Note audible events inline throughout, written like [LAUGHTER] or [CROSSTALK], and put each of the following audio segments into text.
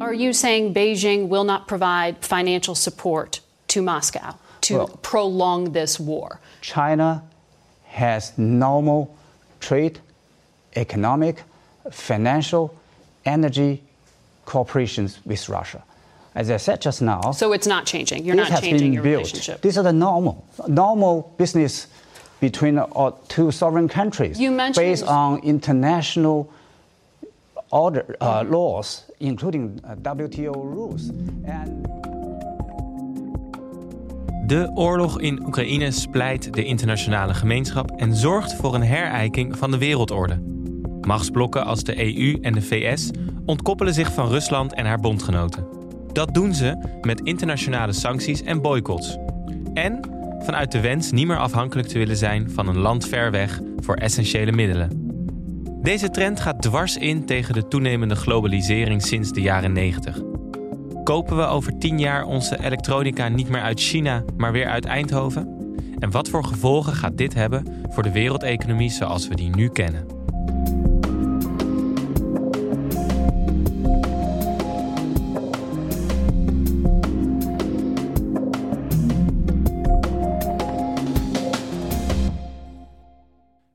Are you saying Beijing will not provide financial support to Moscow to Well- prolong this war? China has normal trade, economic, financial, energy cooperations with Russia. As I said just now, So it's not changing. You're not changing your built. relationship. These are the normal, normal business between uh, two sovereign countries You mentioned- based on international order uh, laws, including uh, WTO rules. De oorlog in Oekraïne splijt de internationale gemeenschap en zorgt voor een herijking van de wereldorde. Machtsblokken als de EU en de VS ontkoppelen zich van Rusland en haar bondgenoten. Dat doen ze met internationale sancties en boycotts. En vanuit de wens niet meer afhankelijk te willen zijn van een land ver weg voor essentiële middelen. Deze trend gaat dwars in tegen de toenemende globalisering sinds de jaren 90. Kopen we over 10 jaar onze elektronica niet meer uit China, maar weer uit Eindhoven? En wat voor gevolgen gaat dit hebben voor de wereldeconomie zoals we die nu kennen?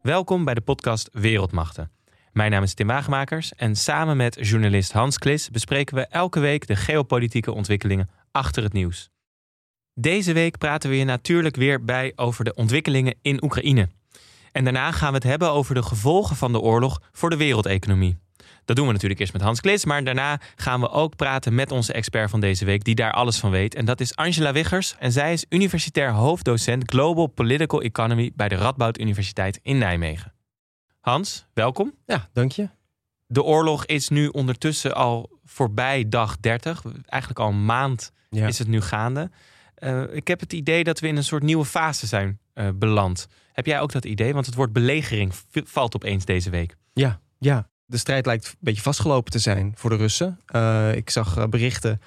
Welkom bij de podcast Wereldmachten. Mijn naam is Tim Wagemakers en samen met journalist Hans Klis bespreken we elke week de geopolitieke ontwikkelingen achter het nieuws. Deze week praten we je natuurlijk weer bij over de ontwikkelingen in Oekraïne. En daarna gaan we het hebben over de gevolgen van de oorlog voor de wereldeconomie. Dat doen we natuurlijk eerst met Hans Klis, maar daarna gaan we ook praten met onze expert van deze week, die daar alles van weet. En dat is Angela Wiggers. En zij is universitair hoofddocent Global Political Economy bij de Radboud Universiteit in Nijmegen. Hans, welkom. Ja, dank je. De oorlog is nu ondertussen al voorbij dag 30. Eigenlijk al een maand Ja. is het nu gaande. Eh, ik heb het idee dat we in een soort nieuwe fase zijn eh, beland. Heb jij ook dat idee? Want het woord belegering valt opeens deze week. Ja, ja. De strijd lijkt een beetje vastgelopen te zijn voor de Russen. Eh, ik zag berichten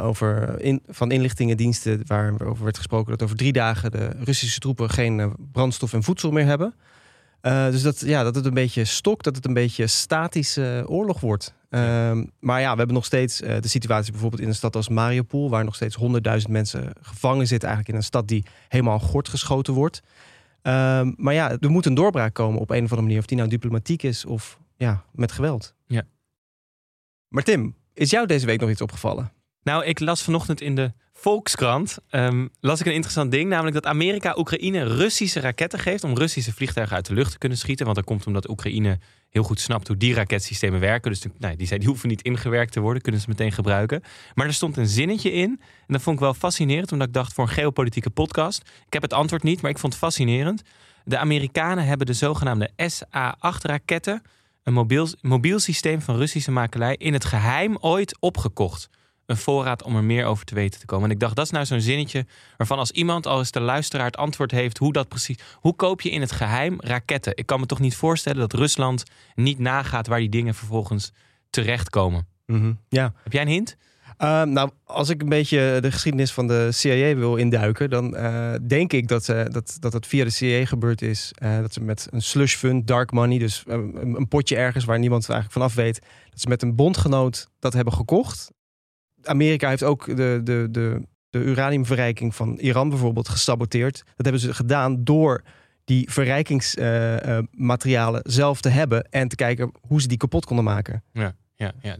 over in, van inlichtingendiensten waarover werd gesproken dat over drie dagen de Russische troepen geen brandstof en voedsel meer hebben. Eh, dus dat, ja, dat het een beetje stokt, dat het een beetje statische oorlog wordt. Ehm, maar ja, we hebben nog steeds eh, de situatie bijvoorbeeld in een stad als Mariupol, waar nog steeds 100.000 mensen gevangen zitten, eigenlijk in een stad die helemaal gort geschoten wordt. Ehm, maar ja, er moet een doorbraak komen op een of andere manier. Of die nou diplomatiek is of ja, met geweld. Ja. Maar Tim, is jou deze week nog iets opgevallen? Nou, ik las vanochtend in de Volkskrant ehm, las ik een interessant ding, namelijk dat Amerika Oekraïne Russische raketten geeft om Russische vliegtuigen uit de lucht te kunnen schieten. Want dat komt omdat Oekraïne heel goed snapt hoe die raketsystemen werken. Dus nou, die, die hoeven niet ingewerkt te worden, kunnen ze meteen gebruiken. Maar er stond een zinnetje in en dat vond ik wel fascinerend, omdat ik dacht voor een geopolitieke podcast. Ik heb het antwoord niet, maar ik vond het fascinerend. De Amerikanen hebben de zogenaamde SA-8 raketten, een mobiel, mobiel systeem van Russische makelij, in het geheim ooit opgekocht een voorraad om er meer over te weten te komen. En ik dacht, dat is nou zo'n zinnetje waarvan als iemand, al eens de luisteraar het antwoord heeft, hoe dat precies. Hoe koop je in het geheim raketten? Ik kan me toch niet voorstellen dat Rusland niet nagaat waar die dingen vervolgens terechtkomen. Ja. Heb jij een hint? Ehm, nou, als ik een beetje de geschiedenis van de CIA wil induiken, dan eh, denk ik dat, ze, dat, dat het via de CIA gebeurd is. eh, dat ze met een slush fund, dark money, dus eh, een, een potje ergens waar niemand eigenlijk vanaf weet, dat ze met een bondgenoot dat hebben gekocht. Amerika heeft ook de, de, de, de uraniumverrijking van Iran bijvoorbeeld gesaboteerd. Dat hebben ze gedaan door die verrijkingsmaterialen zelf te hebben en te kijken hoe ze die kapot konden maken. Ja, ja, ja.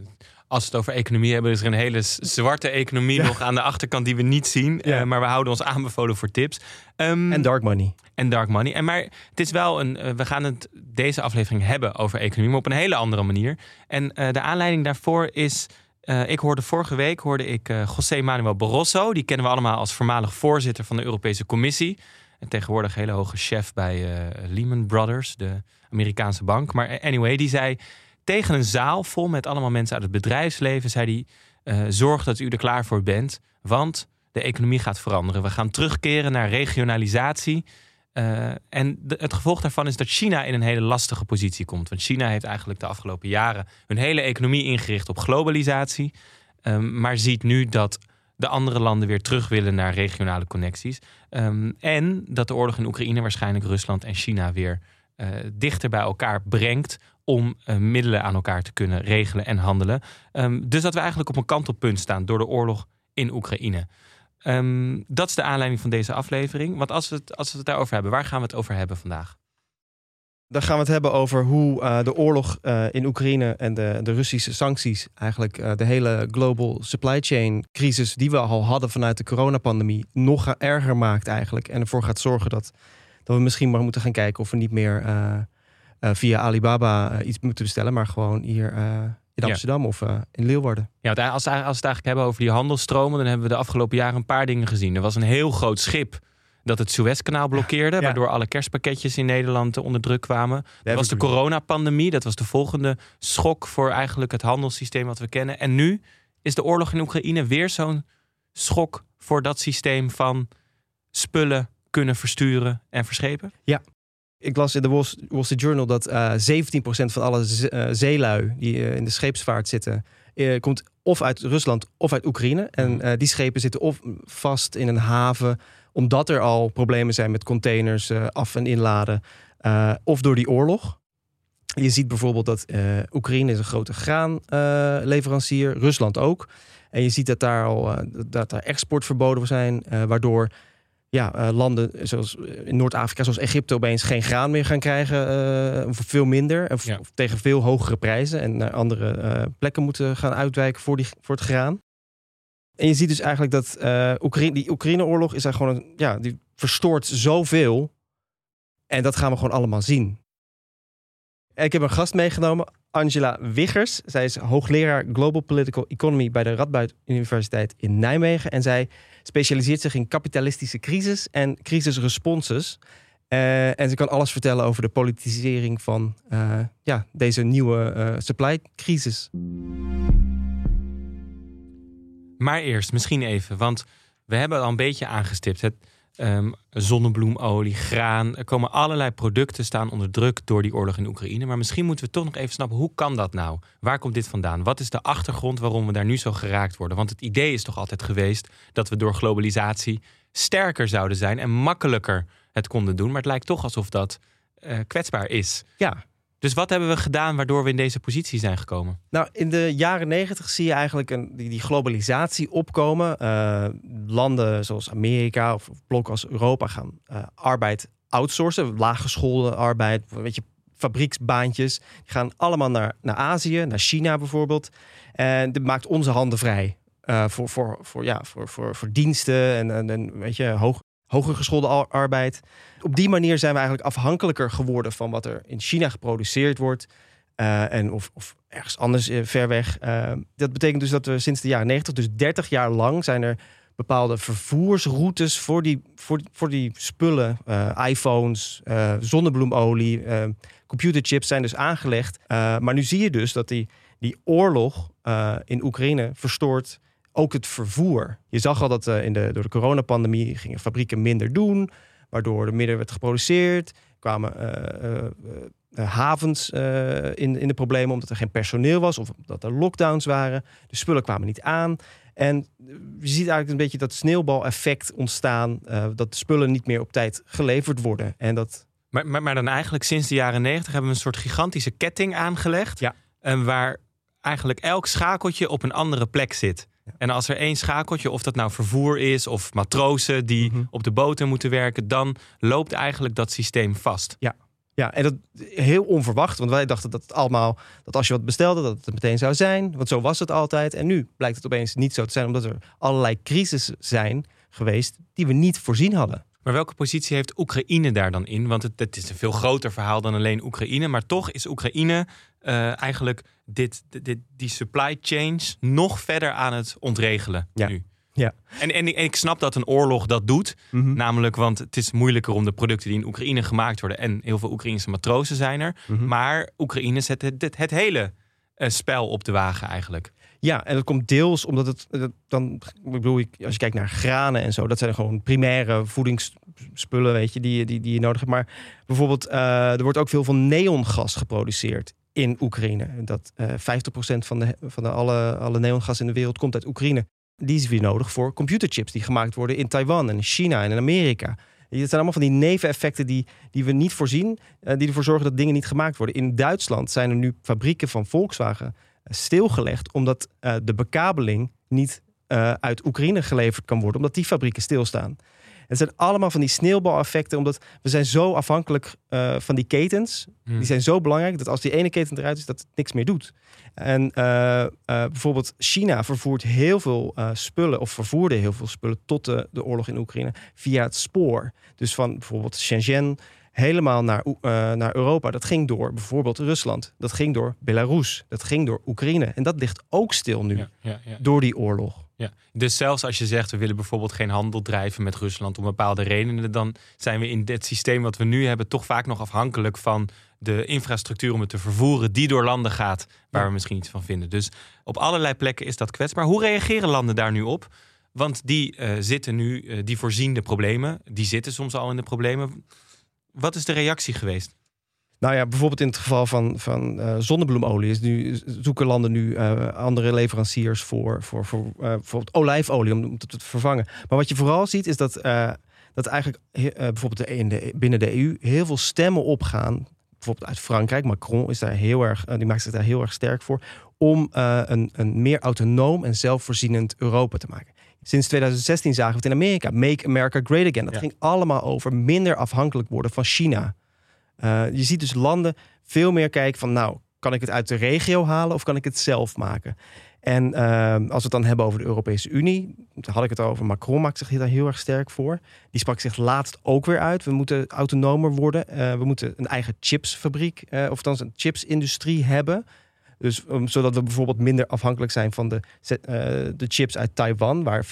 Als we het over economie hebben, is er een hele zwarte economie Ja. nog aan de achterkant die we niet zien. Ja. Eh, maar we houden ons aanbevolen voor tips. Ehm, En dark money. en dark money. En maar het is wel een. eh, we gaan het deze aflevering hebben over economie, maar op een hele andere manier. En eh, de aanleiding daarvoor is. Eh, ik hoorde vorige week hoorde ik eh, José Manuel Barroso. Die kennen we allemaal als voormalig voorzitter van de Europese Commissie. En tegenwoordig hele hoge chef bij eh, Lehman Brothers, de Amerikaanse bank. Maar anyway, die zei tegen een zaal vol met allemaal mensen uit het bedrijfsleven, zei hij: zorg dat u er klaar voor bent, want de economie gaat veranderen. We gaan terugkeren naar regionalisatie. Eh, en het gevolg daarvan is dat China in een hele lastige positie komt. Want China heeft eigenlijk de afgelopen jaren hun hele economie ingericht op globalisatie. Ehm, maar ziet nu dat de andere landen weer terug willen naar regionale connecties. Ehm, en dat de oorlog in Oekraïne waarschijnlijk Rusland en China weer eh, dichter bij elkaar brengt. om uh, middelen aan elkaar te kunnen regelen en handelen. Um, dus dat we eigenlijk op een kantelpunt staan door de oorlog in Oekraïne. Um, dat is de aanleiding van deze aflevering. Want als we, het, als we het daarover hebben, waar gaan we het over hebben vandaag? Dan gaan we het hebben over hoe uh, de oorlog uh, in Oekraïne en de, de Russische sancties, eigenlijk uh, de hele global supply chain crisis die we al hadden vanuit de coronapandemie, nog erger maakt eigenlijk. En ervoor gaat zorgen dat, dat we misschien maar moeten gaan kijken of we niet meer via Alibaba iets moeten bestellen, maar gewoon hier in Amsterdam of in Leeuwarden. Ja, als, als we het eigenlijk hebben over die handelstromen, dan hebben we de afgelopen jaren een paar dingen gezien. Er was een heel groot schip dat het Suezkanaal blokkeerde, waardoor alle kerstpakketjes in Nederland onder druk kwamen. Dat was de coronapandemie, dat was de volgende schok voor eigenlijk het handelssysteem wat we kennen. En nu is de oorlog in Oekraïne weer zo'n schok voor dat systeem van spullen kunnen versturen en verschepen. Ja, ik las in de Wall Street Journal dat uh, eh, 17% van alle uh, zeelui die uh, in de scheepsvaart zitten, komt of uit Rusland of uit Oekraïne. En die schepen zitten of vast in een haven omdat er al problemen zijn met containers af- en inladen. Of door die oorlog. Je ziet bijvoorbeeld dat Oekraïne is een grote graanleverancier, Rusland ook. En je ziet dat daar al dat daar exportverboden zijn, waardoor ja, landen zoals in Noord-Afrika, zoals Egypte, opeens geen graan meer gaan krijgen. of veel minder. Of, ja. of, tegen veel hogere prijzen. En naar andere plekken moeten gaan uitwijken voor, die, voor het graan. En je ziet dus eigenlijk dat uh, Oekraïne, die Oekraïne-oorlog is daar gewoon een, ja, die verstoort zoveel. En dat gaan we gewoon allemaal zien. En ik heb een gast meegenomen, Angela Wiggers. Zij is hoogleraar Global Political Economy bij de Radboud Universiteit in Nijmegen. En zij specialiseert zich in kapitalistische crisis en crisisresponses. Uh, en ze kan alles vertellen over de politisering van uh, ja, deze nieuwe uh, supply crisis. Maar eerst misschien even, want we hebben al een beetje aangestipt. Het, um, zonnebloemolie, graan. Er komen allerlei producten staan onder druk door die oorlog in Oekraïne. Maar misschien moeten we toch nog even snappen, hoe kan dat nou? Waar komt dit vandaan? Wat is de achtergrond waarom we daar nu zo geraakt worden? Want het idee is toch altijd geweest dat we door globalisatie sterker zouden zijn en makkelijker het konden doen. Maar het lijkt toch alsof dat uh, kwetsbaar is. Ja, dus wat hebben we gedaan waardoor we in deze positie zijn gekomen? Nou, in de jaren negentig zie je eigenlijk een, die, die globalisatie opkomen. Uh, landen zoals Amerika of blokken als Europa gaan uh, arbeid outsourcen. Laaggeschoolde arbeid, weet je, fabrieksbaantjes. Die gaan allemaal naar, naar Azië, naar China bijvoorbeeld. En dat maakt onze handen vrij. Uh, voor, voor, voor, ja, voor, voor, voor diensten en, en, en weet je, hoog, hoger geschoolde arbeid. Op die manier zijn we eigenlijk afhankelijker geworden van wat er in China geproduceerd wordt. Uh, en of, of, ergens anders uh, ver weg. Uh, dat betekent dus dat we sinds de jaren 90, dus 30 jaar lang, zijn er bepaalde vervoersroutes voor die, voor, voor die spullen. iPhones, zonnebloemolie, computerchips zijn dus aangelegd. maar nu zie je dus dat die, die oorlog in Oekraïne verstoort ook het vervoer. Je zag al dat uh, in de, door de coronapandemie gingen fabrieken minder doen, waardoor er minder werd geproduceerd. Kwamen uh, uh, havens in, in de problemen omdat er geen personeel was of omdat er lockdowns waren. De spullen kwamen niet aan. En je ziet eigenlijk een beetje dat sneeuwbaleffect ontstaan, dat de spullen niet meer op tijd geleverd worden. En dat... maar, maar, maar dan eigenlijk sinds de jaren negentig hebben we een soort gigantische ketting aangelegd. Ja. En waar eigenlijk elk schakeltje op een andere plek zit. En als er één schakeltje, of dat nou vervoer is of matrozen die mhm. op de boten moeten werken, dan loopt eigenlijk dat systeem vast. Ja. Ja, en dat heel onverwacht, want wij dachten dat het allemaal, dat als je wat bestelde, dat het meteen zou zijn. Want zo was het altijd. En nu blijkt het opeens niet zo te zijn, omdat er allerlei crises zijn geweest die we niet voorzien hadden. Maar welke positie heeft Oekraïne daar dan in? Want het, het is een veel groter verhaal dan alleen Oekraïne. Maar toch is Oekraïne uh, eigenlijk dit, dit, die supply chains nog verder aan het ontregelen ja. nu. Ja. En, en, ik snap dat een oorlog dat doet. Mhm. Namelijk, want het is moeilijker om de producten die in Oekraïne gemaakt worden. En heel veel Oekraïnse matrozen zijn er. Mhm. Maar Oekraïne zet het, het, het hele uh, spel op de wagen eigenlijk. Ja, en dat komt deels omdat het, dan, ik bedoel, als je kijkt naar granen en zo, dat zijn gewoon primaire voedingsspullen, weet je, die, die, die je nodig hebt. Maar bijvoorbeeld, uh, er wordt ook veel van neongas geproduceerd in Oekraïne. Dat uh, 50% van, de, van de alle, alle neongas in de wereld komt uit Oekraïne. Die is weer nodig voor computerchips die gemaakt worden in Taiwan en China en in Amerika. Het zijn allemaal van die neveneffecten die, die we niet voorzien, uh, die ervoor zorgen dat dingen niet gemaakt worden. In Duitsland zijn er nu fabrieken van Volkswagen stilgelegd, omdat uh, de bekabeling niet uh, uit Oekraïne geleverd kan worden, omdat die fabrieken stilstaan. Het zijn allemaal van die sneeuwbaleffecten, omdat we zijn zo afhankelijk uh, van die ketens. Hmm. Die zijn zo belangrijk dat als die ene keten eruit is, dat het niks meer doet. En bijvoorbeeld China vervoert heel veel spullen, of vervoerde heel veel spullen tot de, de oorlog in Oekraïne via het spoor. Dus van bijvoorbeeld Shenzhen helemaal naar, naar Europa. Dat ging door bijvoorbeeld Rusland. Dat ging door Belarus. Dat ging door Oekraïne. En dat ligt ook stil nu ja, ja, ja. door die oorlog. Ja, dus zelfs als je zegt we willen bijvoorbeeld geen handel drijven met Rusland om bepaalde redenen, dan zijn we in dit systeem wat we nu hebben toch vaak nog afhankelijk van de infrastructuur om het te vervoeren die door landen gaat waar we misschien iets van vinden. Dus op allerlei plekken is dat kwetsbaar. Hoe reageren landen daar nu op? Want die uh, zitten nu, uh, die voorzien de problemen, die zitten soms al in de problemen. Wat is de reactie geweest? Nou ja, bijvoorbeeld in het geval van, van uh, zonnebloemolie is nu, zoeken landen nu uh, andere leveranciers voor, voor, voor bijvoorbeeld olijfolie om te vervangen. Maar wat je vooral ziet is dat, dat eigenlijk bijvoorbeeld in de, binnen de EU heel veel stemmen opgaan. Bijvoorbeeld uit Frankrijk, Macron is daar heel erg, die maakt zich daar heel erg sterk voor. Om een, een meer autonoom en zelfvoorzienend Europa te maken. Sinds 2016 zagen we het in Amerika. Make America Great Again. Dat ging allemaal over minder afhankelijk worden van China. Uh, je ziet dus landen veel meer kijken van, nou, kan ik het uit de regio halen of kan ik het zelf maken? En uh, als we het dan hebben over de Europese Unie, dan had ik het over. Macron maakt zich daar heel erg sterk voor. Die sprak zich laatst ook weer uit. We moeten autonomer worden. Uh, we moeten een eigen chipsfabriek, of dan een chipsindustrie hebben. Dus um, zodat we bijvoorbeeld minder afhankelijk zijn van de, de chips uit Taiwan, waar 26%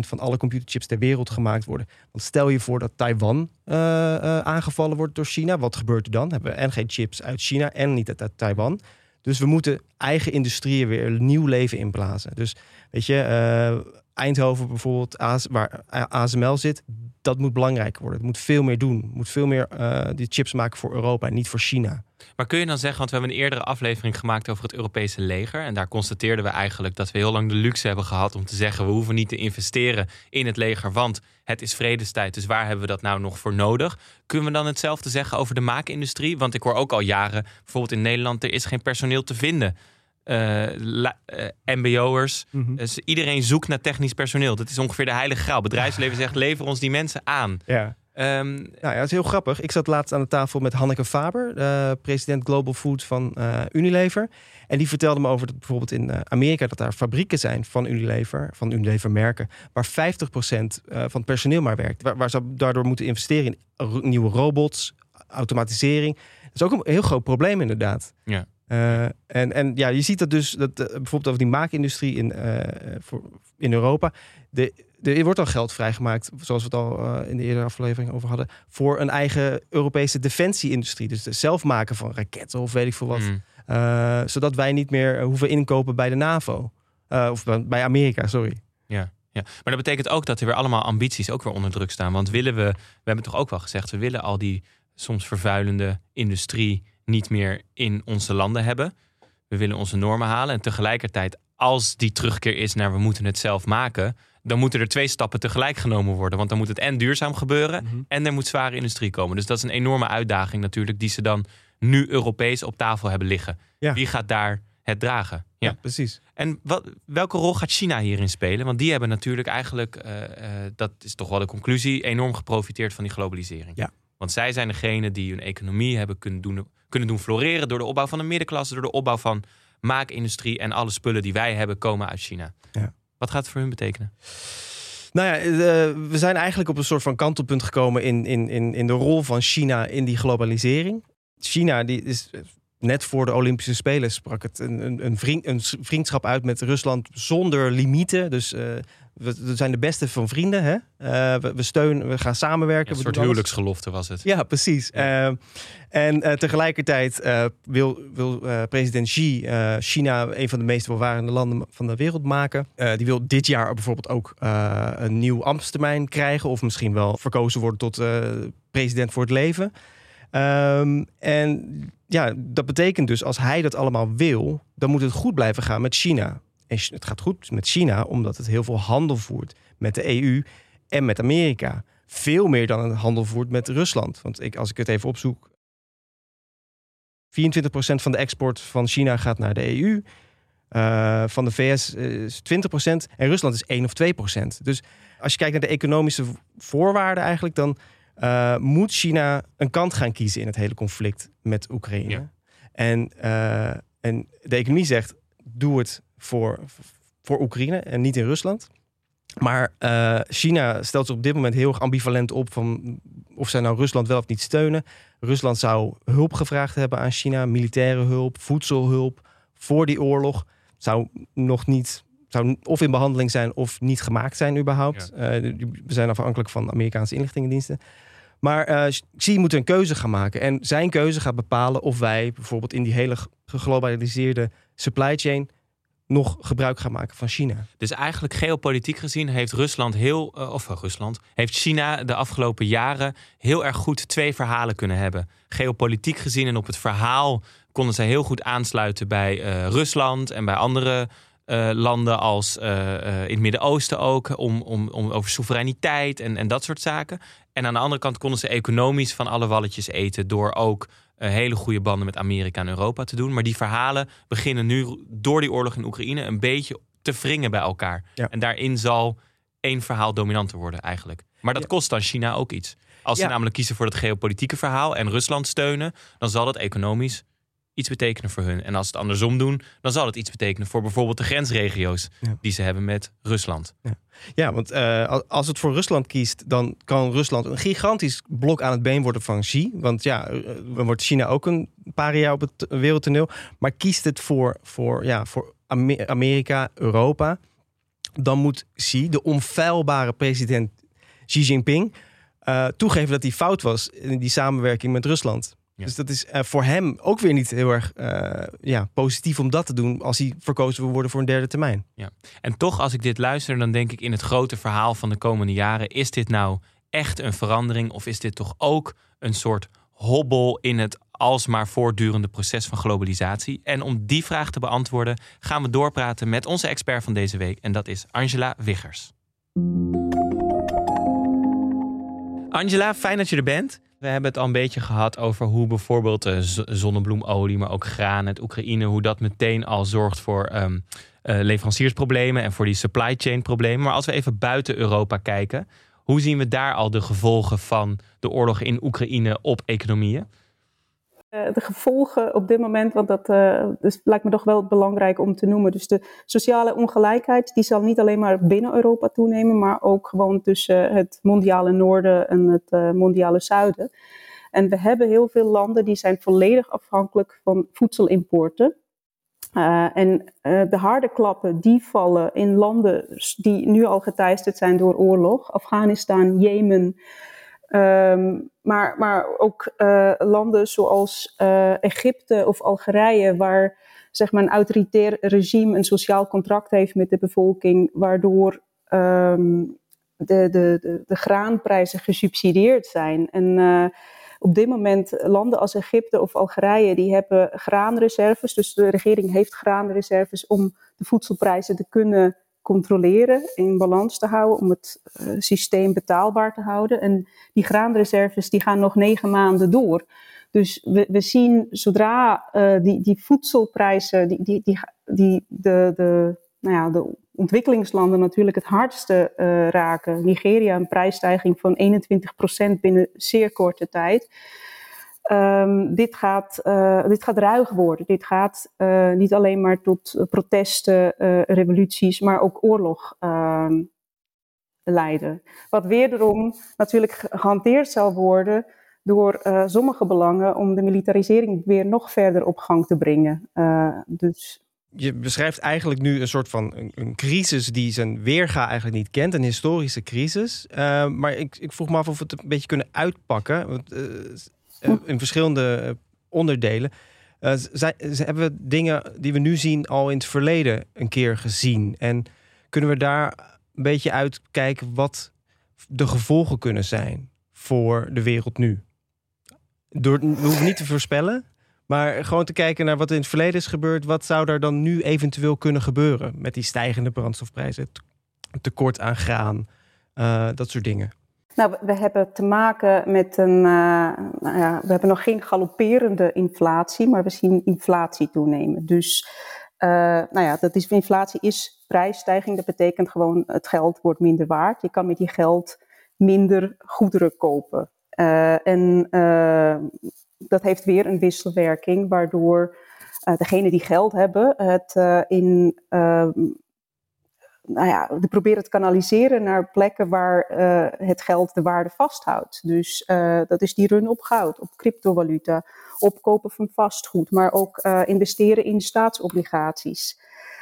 van alle computerchips ter wereld gemaakt worden. Want stel je voor dat Taiwan uh, uh, aangevallen wordt door China. Wat gebeurt er dan? Hebben we en geen chips uit China en niet uit Taiwan. Dus we moeten eigen industrieën weer nieuw leven inblazen. Dus weet je, Eindhoven bijvoorbeeld, waar ASML zit, dat moet belangrijker worden. Het moet veel meer doen. Het moet veel meer die chips maken voor Europa en niet voor China. Maar kun je dan zeggen, want we hebben een eerdere aflevering gemaakt over het Europese leger. En daar constateerden we eigenlijk dat we heel lang de luxe hebben gehad om te zeggen: we hoeven niet te investeren in het leger, want het is vredestijd. Dus waar hebben we dat nou nog voor nodig? Kunnen we dan hetzelfde zeggen over de maakindustrie? Want ik hoor ook al jaren, bijvoorbeeld in Nederland, er is geen personeel te vinden. Uh, uh, MBO'ers. Mm dus iedereen zoekt naar technisch personeel. Dat is ongeveer de heilige graal. Bedrijfsleven zegt: lever ons die mensen aan. Ja. Um, nou ja, het is heel grappig. Ik zat laatst aan de tafel met Hanneke Faber, uh, president Global Food van uh, Unilever. En die vertelde me over dat bijvoorbeeld in Amerika dat daar fabrieken zijn van Unilever, van Unilever merken, waar 50% van het personeel maar werkt. Waar, waar, ze daardoor moeten investeren in nieuwe robots, automatisering. Dat is ook een heel groot probleem inderdaad. Ja. En, en ja, je ziet dat dus dat, bijvoorbeeld over die maakindustrie in, voor, in Europa. De, er wordt al geld vrijgemaakt, zoals we het al uh, in de eerdere aflevering over hadden, voor een eigen Europese defensieindustrie. Dus het zelf maken van raketten of weet ik veel wat. Mm. Uh, zodat wij niet meer hoeven inkopen bij de NAVO. Of bij Amerika, sorry. Ja. Ja, maar dat betekent ook dat er weer allemaal ambities ook weer onder druk staan. Want willen we, we hebben toch ook wel gezegd, we willen al die soms vervuilende industrie niet meer in onze landen hebben. We willen onze normen halen. En tegelijkertijd, als die terugkeer is naar we moeten het zelf maken, dan moeten er twee stappen tegelijk genomen worden. Want dan moet het en duurzaam gebeuren mhm. en er moet zware industrie komen. Dus dat is een enorme uitdaging natuurlijk die ze dan nu Europees op tafel hebben liggen. Wie gaat daar het dragen? Ja, precies. En wat, welke rol gaat China hierin spelen? Want die hebben natuurlijk eigenlijk, uh, uh, dat is toch wel de conclusie, enorm geprofiteerd van die globalisering. Ja. Want zij zijn degene die hun economie hebben kunnen doen, kunnen doen floreren door de opbouw van de middenklasse, door de opbouw van maakindustrie en alle spullen die wij hebben komen uit China. Ja. Wat gaat het voor hun betekenen? Nou ja, eh, we zijn eigenlijk op een soort van kantelpunt gekomen in, in, in, in de rol van China in die globalisering. China die is net voor de Olympische Spelen sprak het een, een, een, vriend, een vriendschap uit met Rusland zonder limieten. Dus uh, we, we, zijn de beste van vrienden. Hè? Uh, we, we, steunen, we gaan samenwerken. een soort huwelijksgelofte was het. Ja, precies. Ja. Uh, en uh, tegelijkertijd wil, wil president Xi China een van de meest welvarende landen van de wereld maken. die wil dit jaar bijvoorbeeld ook een nieuw ambtstermijn krijgen. Of misschien wel verkozen worden tot president voor het leven. Um, en ja, dat betekent dus als hij dat allemaal wil, dan moet het goed blijven gaan met China. En het gaat goed met China omdat het heel veel handel voert met de EU en met Amerika. veel meer dan een handel voert met Rusland. Want ik, als ik het even opzoek, 24% van de export van China gaat naar de EU. Uh, van de VS is 20% en Rusland is 1 of 2%. Dus als je kijkt naar de economische voorwaarden eigenlijk, dan uh, moet China een kant gaan kiezen in het hele conflict met Oekraïne. Ja. En, uh, en de economie zegt, doe het voor, voor Oekraïne en niet in Rusland. Maar uh, China stelt zich op dit moment heel erg ambivalent op van of zij nou Rusland wel of niet steunen. Rusland zou hulp gevraagd hebben aan China, militaire hulp, voedselhulp voor die oorlog. Zou nog niet, zou of in behandeling zijn of niet gemaakt zijn überhaupt. Ja. Uh, we zijn afhankelijk van Amerikaanse inlichtingendiensten. Maar uh, Xi moet een keuze gaan maken. En zijn keuze gaat bepalen of wij bijvoorbeeld in die hele geglobaliseerde supply chain nog gebruik gaan maken van China. Dus eigenlijk geopolitiek gezien heeft Rusland heel, uh, of Rusland, heeft China de afgelopen jaren heel erg goed twee verhalen kunnen hebben. Geopolitiek gezien en op het verhaal konden zij heel goed aansluiten bij uh, Rusland en bij andere uh, landen als in het Midden-Oosten ook, om, om, om over soevereiniteit en, en dat soort zaken. En aan de andere kant konden ze economisch van alle walletjes eten door ook hele goede banden met Amerika en Europa te doen. Maar die verhalen beginnen nu door die oorlog in Oekraïne een beetje te wringen bij elkaar. Ja. En daarin zal één verhaal dominanter worden eigenlijk. Maar dat ja. kost dan China ook iets. Als ze namelijk kiezen voor het geopolitieke verhaal en Rusland steunen, dan zal dat economisch iets betekenen voor hun. En als ze het andersom doen, dan zal het iets betekenen voor bijvoorbeeld de grensregio's die ze hebben met Rusland. Ja, want uh, als het voor Rusland kiest, dan kan Rusland een gigantisch blok aan het been worden van Xi. Want ja, dan wordt China ook een paar jaar op het wereldtoneel. Maar kiest het voor, voor, ja, voor Amerika, Europa, dan moet Xi, de onfeilbare president Xi Jinping, uh, toegeven dat hij fout was in die samenwerking met Rusland. Ja. Dus dat is uh, voor hem ook weer niet heel erg uh, ja, positief om dat te doen als hij verkozen wil worden voor een derde termijn. Ja. En toch, als ik dit luister, dan denk ik in het grote verhaal van de komende jaren: is dit nou echt een verandering of is dit toch ook een soort hobbel in het alsmaar voortdurende proces van globalisatie? En om die vraag te beantwoorden, gaan we doorpraten met onze expert van deze week en dat is Angela Wiggers. Angela, fijn dat je er bent. We hebben het al een beetje gehad over hoe bijvoorbeeld uh, zonnebloemolie, maar ook graan uit Oekraïne, hoe dat meteen al zorgt voor um, uh, leveranciersproblemen en voor die supply chain problemen. Maar als we even buiten Europa kijken, hoe zien we daar al de gevolgen van de oorlog in Oekraïne op economieën? Uh, de gevolgen op dit moment, want dat uh, dus lijkt me toch wel belangrijk om te noemen. Dus de sociale ongelijkheid, die zal niet alleen maar binnen Europa toenemen, maar ook gewoon tussen het mondiale noorden en het uh, mondiale zuiden. En we hebben heel veel landen die zijn volledig afhankelijk van voedselimporten. en de harde klappen die vallen in landen die nu al geteisterd zijn door oorlog. Afghanistan, Jemen, Um, maar, maar ook uh, landen zoals uh, Egypte of Algerije, waar zeg maar, een autoritair regime een sociaal contract heeft met de bevolking, waardoor um, de, de, de, de, graanprijzen gesubsidieerd zijn. En uh, op dit moment landen als Egypte of Algerije, die hebben graanreserves. Dus de regering heeft graanreserves om de voedselprijzen te kunnen controleren, in balans te houden, om het uh, systeem betaalbaar te houden. En die graanreserves die gaan nog negen maanden door. Dus we, we zien zodra uh, die, die voedselprijzen, die, die, die, die de, de, nou ja, de ontwikkelingslanden natuurlijk het hardste uh, raken. Nigeria een prijsstijging van 21% binnen zeer korte tijd. Um, dit, gaat, uh, dit gaat ruig worden. Dit gaat uh, niet alleen maar tot protesten, uh, revoluties, maar ook oorlog ehm, leiden. Wat wederom natuurlijk gehanteerd zal worden door sommige belangen om de militarisering weer nog verder op gang te brengen. dus je beschrijft eigenlijk nu een soort van een, een, crisis die zijn weerga eigenlijk niet kent, een historische crisis. Uh, maar ik, ik, vroeg me af of we het een beetje kunnen uitpakken. Want, in verschillende onderdelen. Zij, hebben we dingen die we nu zien al in het verleden een keer gezien? En kunnen we daar een beetje uitkijken wat de gevolgen kunnen zijn voor de wereld nu? Door, we hoeven niet te voorspellen, maar gewoon te kijken naar wat in het verleden is gebeurd. Wat zou er dan nu eventueel kunnen gebeuren met die stijgende brandstofprijzen? Tekort aan graan, dat soort dingen. Nou, we hebben te maken met een. Uh, nou we hebben nog geen galopperende inflatie, maar we zien inflatie toenemen. Dus, uh, nou ja, dat is, inflatie is prijsstijging. Dat betekent gewoon het geld wordt minder waard. Je kan met die geld minder goederen kopen. Uh, en dat heeft weer een wisselwerking, waardoor degenen die geld hebben het in nou ja, we proberen te kanaliseren naar plekken waar uh, het geld de waarde vasthoudt. Dus uh, dat is die run op goud, op cryptovaluta, opkopen van vastgoed, maar ook uh, investeren in staatsobligaties.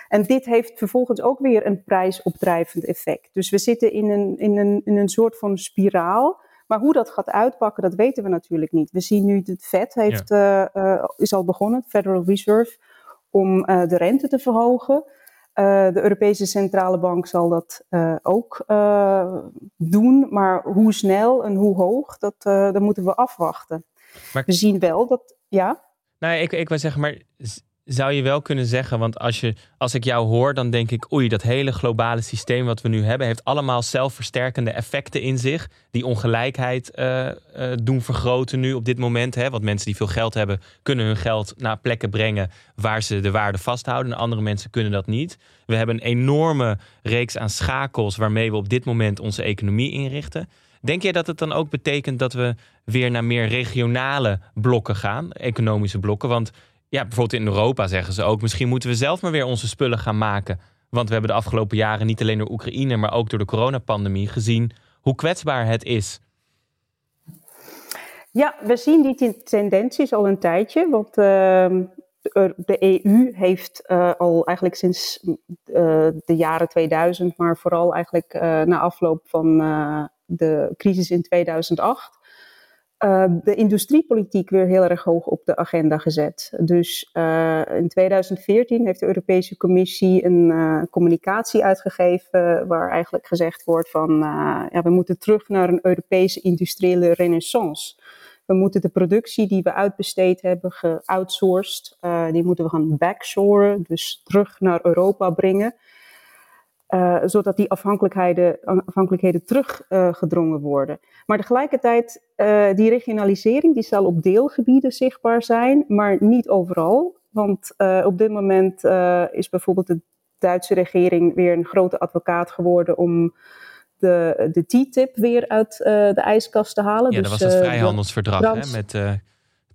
En dit heeft vervolgens ook weer een prijsopdrijvend effect. Dus we zitten in een, in een, in een soort van spiraal. Maar hoe dat gaat uitpakken, dat weten we natuurlijk niet. We zien nu, het Fed heeft, ja. is al begonnen, Federal Reserve, om de rente te verhogen. Uh, de Europese Centrale Bank zal dat uh, ook uh, doen, maar hoe snel en hoe hoog, dat, dat moeten we afwachten. Maar, we zien wel dat, ja. Nou, ik, ik wil zeggen, maar zou je wel kunnen zeggen, want als, je, als ik jou hoor, dan denk ik, oei, dat hele globale systeem wat we nu hebben, heeft allemaal zelfversterkende effecten in zich, die ongelijkheid uh, uh, doen vergroten nu op dit moment. Hè? Want mensen die veel geld hebben, kunnen hun geld naar plekken brengen waar ze de waarde vasthouden. En andere mensen kunnen dat niet. We hebben een enorme reeks aan schakels waarmee we op dit moment onze economie inrichten. Denk jij dat het dan ook betekent dat we weer naar meer regionale blokken gaan, economische blokken? Want ja, bijvoorbeeld in Europa zeggen ze ook, misschien moeten we zelf maar weer onze spullen gaan maken. Want we hebben de afgelopen jaren niet alleen door Oekraïne, maar ook door de coronapandemie gezien hoe kwetsbaar het is. Ja, we zien die tendenties al een tijdje. Want uh, de EU heeft uh, al eigenlijk sinds uh, de jaren 2000, maar vooral eigenlijk uh, na afloop van de crisis in 2008, uh, de industriepolitiek weer heel erg hoog op de agenda gezet. Dus uh, in 2014 heeft de Europese Commissie een uh, communicatie uitgegeven waar eigenlijk gezegd wordt van ja, we moeten terug naar een Europese industriële renaissance. We moeten de productie die we uitbesteed hebben, geoutsourced, die moeten we gaan backshoren, dus terug naar Europa brengen. Uh, zodat die afhankelijkheden, afhankelijkheden teruggedrongen uh, worden. Maar tegelijkertijd, uh, die regionalisering die zal op deelgebieden zichtbaar zijn, maar niet overal. Want op dit moment is bijvoorbeeld de Duitse regering weer een grote advocaat geworden om de, de TTIP weer uit de ijskast te halen. Ja, dus, dat was het vrijhandelsverdrag hè, met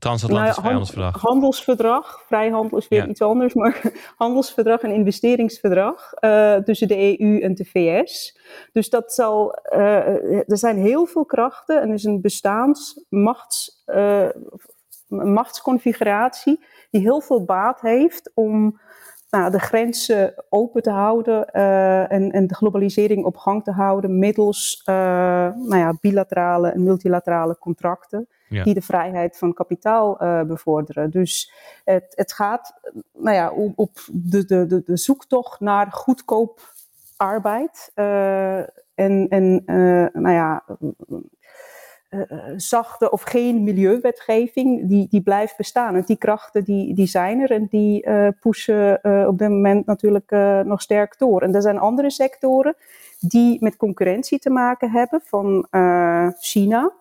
Transatlantisch nou vrijhandelsverdrag. Handelsverdrag. Vrijhandel is weer iets anders, maar [LAUGHS] handelsverdrag en investeringsverdrag uh, tussen de EU en de VS. Dus dat zal, uh, er zijn heel veel krachten en er is een bestaans machts, uh, machtsconfiguratie die heel veel baat heeft om nou, de grenzen open te houden en, en, de globalisering op gang te houden middels nou ja, bilaterale en multilaterale contracten die de vrijheid van kapitaal uh, bevorderen. Dus het, het gaat nou ja, op, de, de, de, zoektocht naar goedkoop arbeid uh, en, en uh, nou ja, zachte of geen milieuwetgeving, die, die blijft bestaan. En die krachten die, die zijn er en die pushen op dit moment natuurlijk nog sterk door. En er zijn andere sectoren die met concurrentie te maken hebben van China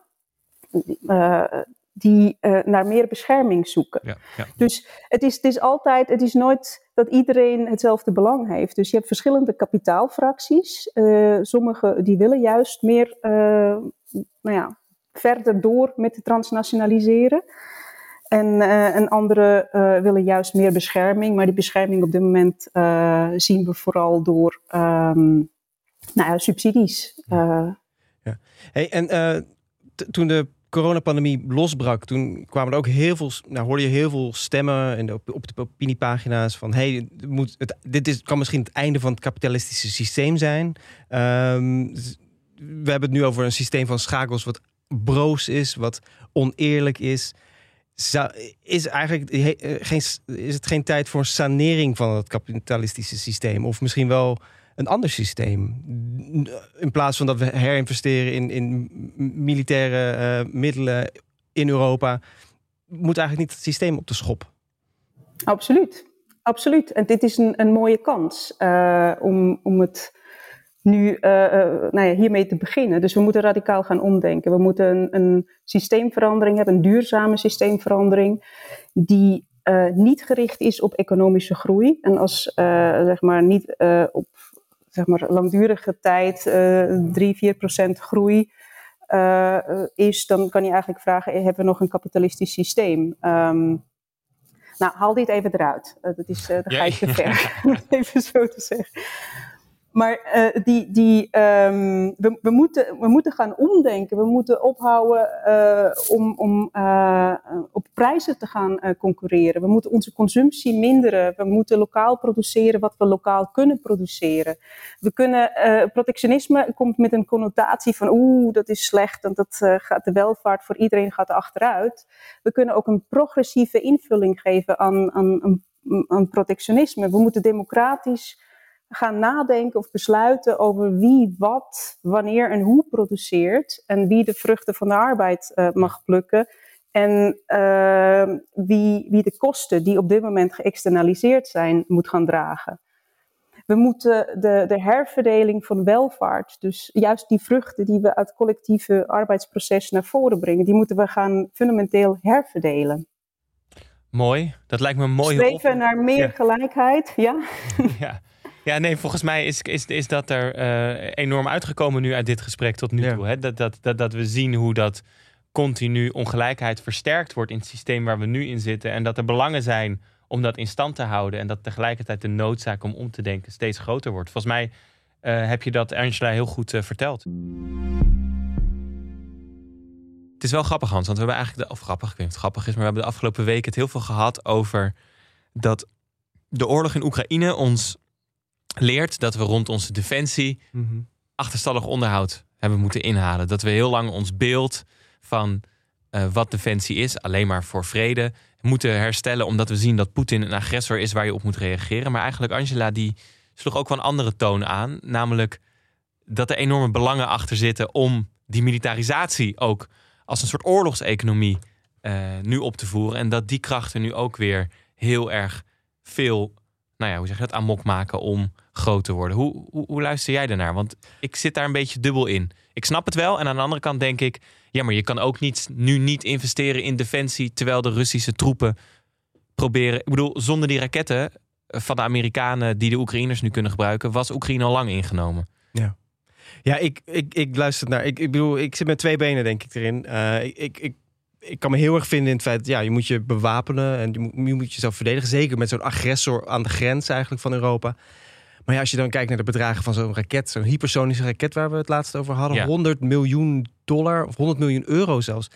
uh, die uh, naar meer bescherming zoeken. Ja, ja. Dus het is, het is altijd, het is nooit dat iedereen hetzelfde belang heeft. Dus je hebt verschillende kapitaalfracties. Uh, sommige die willen juist meer, nou ja, verder door met het transnationaliseren. En, en andere willen juist meer bescherming. Maar die bescherming op dit moment zien we vooral door um, nou ja, subsidies. Ja. Hey, en toen de coronapandemie losbrak, toen kwamen er ook heel veel, nou hoorde je heel veel stemmen in de, op de opiniepagina's van hey, moet dit is, kan misschien het einde van het kapitalistische systeem zijn. Um, we hebben het nu over een systeem van schakels wat broos is, wat oneerlijk is. Is, eigenlijk, eh, geen, is het geen tijd voor een sanering van het kapitalistische systeem? Of misschien wel een ander systeem. In plaats van dat we herinvesteren in, in militaire uh, middelen in Europa, moet eigenlijk niet het systeem op de schop. Absoluut, absoluut. En dit is een, een mooie kans uh, om, om het nu uh, nou ja, hiermee te beginnen. Dus we moeten radicaal gaan omdenken. We moeten een, een systeemverandering hebben, een duurzame systeemverandering, die niet gericht is op economische groei. En als zeg maar niet op zeg maar, langdurige tijd 3, 4 procent groei is, dan kan je eigenlijk vragen: hebben we nog een kapitalistisch systeem? Um, nou, haal dit even eruit. dat is, dan ga je te ver, even zo te zeggen. Maar uh, die, die, um, we, we, moeten, we moeten gaan omdenken. We moeten ophouden uh, om, om uh, op prijzen te gaan concurreren. We moeten onze consumptie minderen. We moeten lokaal produceren wat we lokaal kunnen produceren. We kunnen, protectionisme komt met een connotatie van oeh, dat is slecht en dat gaat de welvaart voor iedereen gaat achteruit. We kunnen ook een progressieve invulling geven aan, aan, aan, aan protectionisme. We moeten democratisch gaan nadenken of besluiten over wie wat, wanneer en hoe produceert. En wie de vruchten van de arbeid uh, mag plukken. En uh, wie, wie de kosten die op dit moment geëxternaliseerd zijn, moet gaan dragen. We moeten de, de herverdeling van welvaart, dus juist die vruchten die we uit collectieve arbeidsprocessen naar voren brengen, die moeten we gaan fundamenteel herverdelen. Mooi, dat lijkt me een mooie. Streven naar meer ja. gelijkheid, ja. [LAUGHS] ja. Ja, nee, volgens mij is, is, is dat er uh, enorm uitgekomen nu uit dit gesprek tot nu toe. Hè? Dat, dat, dat, dat we zien hoe dat continu ongelijkheid versterkt wordt in het systeem waar we nu in zitten. En dat er belangen zijn om dat in stand te houden. En dat tegelijkertijd de noodzaak om om te denken steeds groter wordt. Volgens mij uh, heb je dat, Angela, heel goed uh, verteld. Het is wel grappig, Hans, want we hebben eigenlijk, de, of grappig, ik weet niet of het grappig is, maar we hebben de afgelopen weken het heel veel gehad over dat de oorlog in Oekraïne ons leert dat we rond onze defensie mm achterstallig onderhoud hebben moeten inhalen. Dat we heel lang ons beeld van uh, wat defensie is, alleen maar voor vrede, moeten herstellen. Omdat we zien dat Poetin een agressor is waar je op moet reageren. Maar eigenlijk, Angela, die sloeg ook wel een andere toon aan. Namelijk dat er enorme belangen achter zitten om die militarisatie ook als een soort oorlogseconomie uh, nu op te voeren. En dat die krachten nu ook weer heel erg veel nou ja, hoe zeg je dat, amok maken om groot te worden. Hoe, hoe, luister jij daarnaar? Want ik zit daar een beetje dubbel in. Ik snap het wel. En aan de andere kant denk ik, ja, maar je kan ook niet, nu niet investeren in defensie terwijl de Russische troepen proberen. Ik bedoel, zonder die raketten van de Amerikanen die de Oekraïners nu kunnen gebruiken, was Oekraïne al lang ingenomen. Ja. Ja, ik, ik, ik luister naar. Ik, ik bedoel, ik zit met twee benen, denk ik, erin. Uh, ik, ik, ik kan me heel erg vinden in het feit, ja, je moet je bewapenen en je moet, je moet jezelf verdedigen. Zeker met zo'n agressor aan de grens eigenlijk van Europa. Maar ja, als je dan kijkt naar de bedragen van zo'n raket, zo'n hypersonische raket waar we het laatst over hadden, 100 miljoen dollar of 100 miljoen euro zelfs.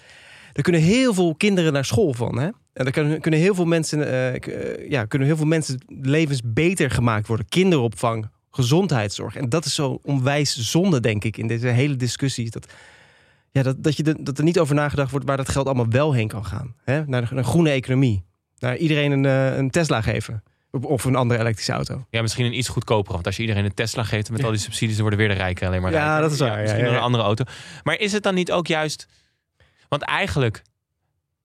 Daar kunnen heel veel kinderen naar school van. Hè? En daar kunnen, kunnen heel veel mensen, uh, ja, kunnen heel veel mensen levens beter gemaakt worden. Kinderopvang, gezondheidszorg. En dat is zo onwijs zonde, denk ik, in deze hele discussie. Dat ja, dat, dat, je de, dat er niet over nagedacht wordt waar dat geld allemaal wel heen kan gaan. Hè? Naar een groene economie. Naar iedereen een, uh, een Tesla geven. Of een andere elektrische auto. Ja, misschien een iets goedkoper. Want als je iedereen een Tesla geeft met al die subsidies, dan worden weer de rijken alleen maar Ja, dat is waar. Ja, misschien een andere auto. Maar is het dan niet ook juist... Want eigenlijk,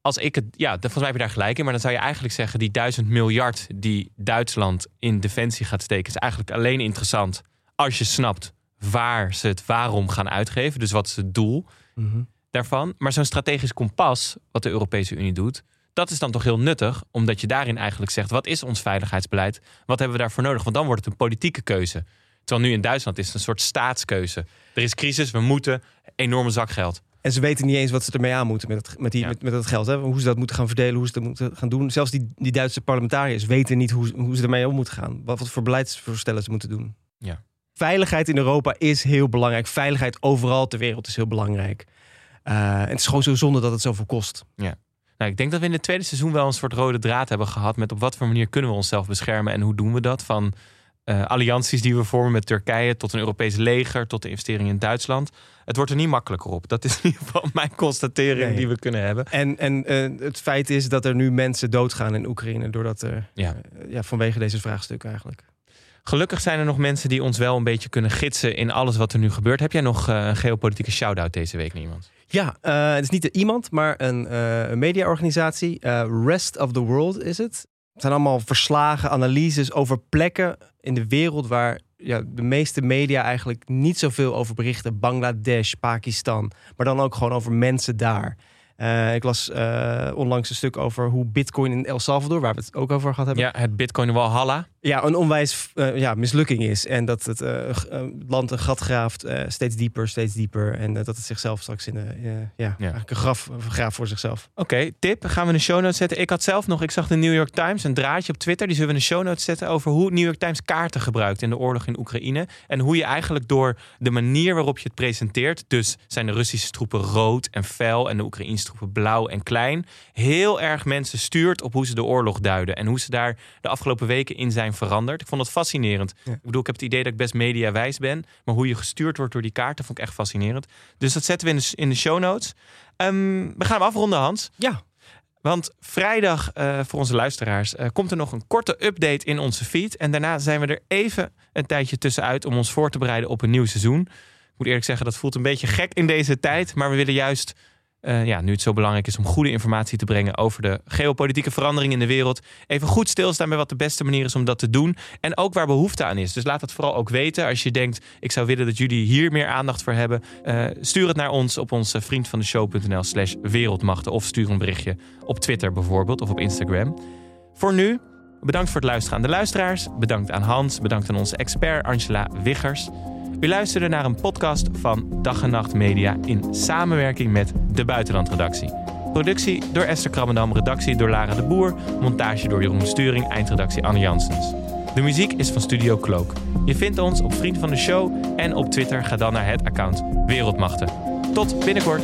als ik het... Ja, volgens mij heb je daar gelijk in. Maar dan zou je eigenlijk zeggen, die duizend miljard die Duitsland in defensie gaat steken... is eigenlijk alleen interessant als je snapt waar ze het waarom gaan uitgeven. Dus wat is het doel? Mhm. daarvan. Maar zo'n strategisch kompas, wat de Europese Unie doet, dat is dan toch heel nuttig, omdat je daarin eigenlijk zegt: wat is ons veiligheidsbeleid? Wat hebben we daarvoor nodig? Want dan wordt het een politieke keuze. Terwijl nu in Duitsland is het een soort staatskeuze. Er is crisis, we moeten enorme zakgeld. En ze weten niet eens wat ze ermee aan moeten met, het, met, die, met, met dat geld. Hè? Hoe ze dat moeten gaan verdelen, hoe ze dat moeten gaan doen. Zelfs die, die Duitse parlementariërs weten niet hoe, hoe ze ermee om moeten gaan. Wat, wat voor beleidsvoorstellen ze moeten doen. Ja veiligheid in Europa is heel belangrijk. Veiligheid overal ter wereld is heel belangrijk. Uh, het is gewoon zo zonde dat het zoveel kost. Ja. Nou, ik denk dat we in het tweede seizoen wel een soort rode draad hebben gehad met op wat voor manier kunnen we onszelf beschermen en hoe doen we dat? Van uh, allianties die we vormen met Turkije tot een Europees leger, tot de investeringen in Duitsland. Het wordt er niet makkelijker op. Dat is in ieder geval mijn constatering die we kunnen hebben. En, en uh, het feit is dat er nu mensen doodgaan in Oekraïne doordat, uh, ja. ja, vanwege deze vraagstukken eigenlijk. Gelukkig zijn er nog mensen die ons wel een beetje kunnen gidsen in alles wat er nu gebeurt. Heb jij nog uh, een geopolitieke shout-out deze week naar iemand? Ja, uh, het is niet iemand, maar een, uh, een mediaorganisatie. Rest of the World is het. Het zijn allemaal verslagen, analyses over plekken in de wereld waar ja, de meeste media eigenlijk niet zoveel over berichten. Bangladesh, Pakistan, maar dan ook gewoon over mensen daar. Uh, ik las uh, onlangs een stuk over hoe Bitcoin in El Salvador, waar we het ook over gehad hebben. Ja, het Bitcoin Walhalla. Ja, een onwijs uh, ja, mislukking is. En dat het land een gat graaft, steeds dieper, steeds dieper. En dat het zichzelf straks in ja, ja, eigenlijk een graf graaft voor zichzelf. Oké, tip. Gaan we de show notes zetten. Ik had zelf nog, ik zag de New York Times, een draadje op Twitter. Die zullen we de show notes zetten over hoe New York Times kaarten gebruikt in de oorlog in Oekraïne. En hoe je eigenlijk door de manier waarop je het presenteert. Dus zijn de Russische troepen rood en fel en de Oekraïnse troepen blauw en klein. Heel erg mensen stuurt op hoe ze de oorlog duiden. En hoe ze daar de afgelopen weken in zijn veranderd. Ik vond het fascinerend. Ik bedoel, ik heb het idee dat ik best mediawijs ben. Maar hoe je gestuurd wordt door die kaarten vond ik echt fascinerend. Dus dat zetten we in de, in de show notes. Um, we gaan hem afronden, Hans. Ja. Want vrijdag, uh, voor onze luisteraars, uh, komt er nog een korte update in onze feed. En daarna zijn we er even een tijdje tussenuit om ons voor te bereiden op een nieuw seizoen. Ik moet eerlijk zeggen, dat voelt een beetje gek in deze tijd. Maar we willen juist uh, ja, nu het zo belangrijk is om goede informatie te brengen over de geopolitieke veranderingen in de wereld. Even goed stilstaan bij wat de beste manier is om dat te doen. En ook waar behoefte aan is. Dus laat het vooral ook weten. Als je denkt, ik zou willen dat jullie hier meer aandacht voor hebben. Uh, stuur het naar ons op onze vriendvandeshow.nl slash wereldmachten. Of stuur een berichtje op Twitter bijvoorbeeld of op Instagram. Voor nu, bedankt voor het luisteren aan de luisteraars. Bedankt aan Hans. Bedankt aan onze expert Angela Wiggers. U luisterde naar een podcast van Dag en Nacht Media in samenwerking met de Buitenlandredactie. Productie door Esther Krabbendam, redactie door Lara de Boer, montage door Jeroen Sturing, eindredactie Anne Janssens. De muziek is van Studio Cloak. Je vindt ons op Vriend van de Show en op Twitter ga dan naar het account Wereldmachten. Tot binnenkort!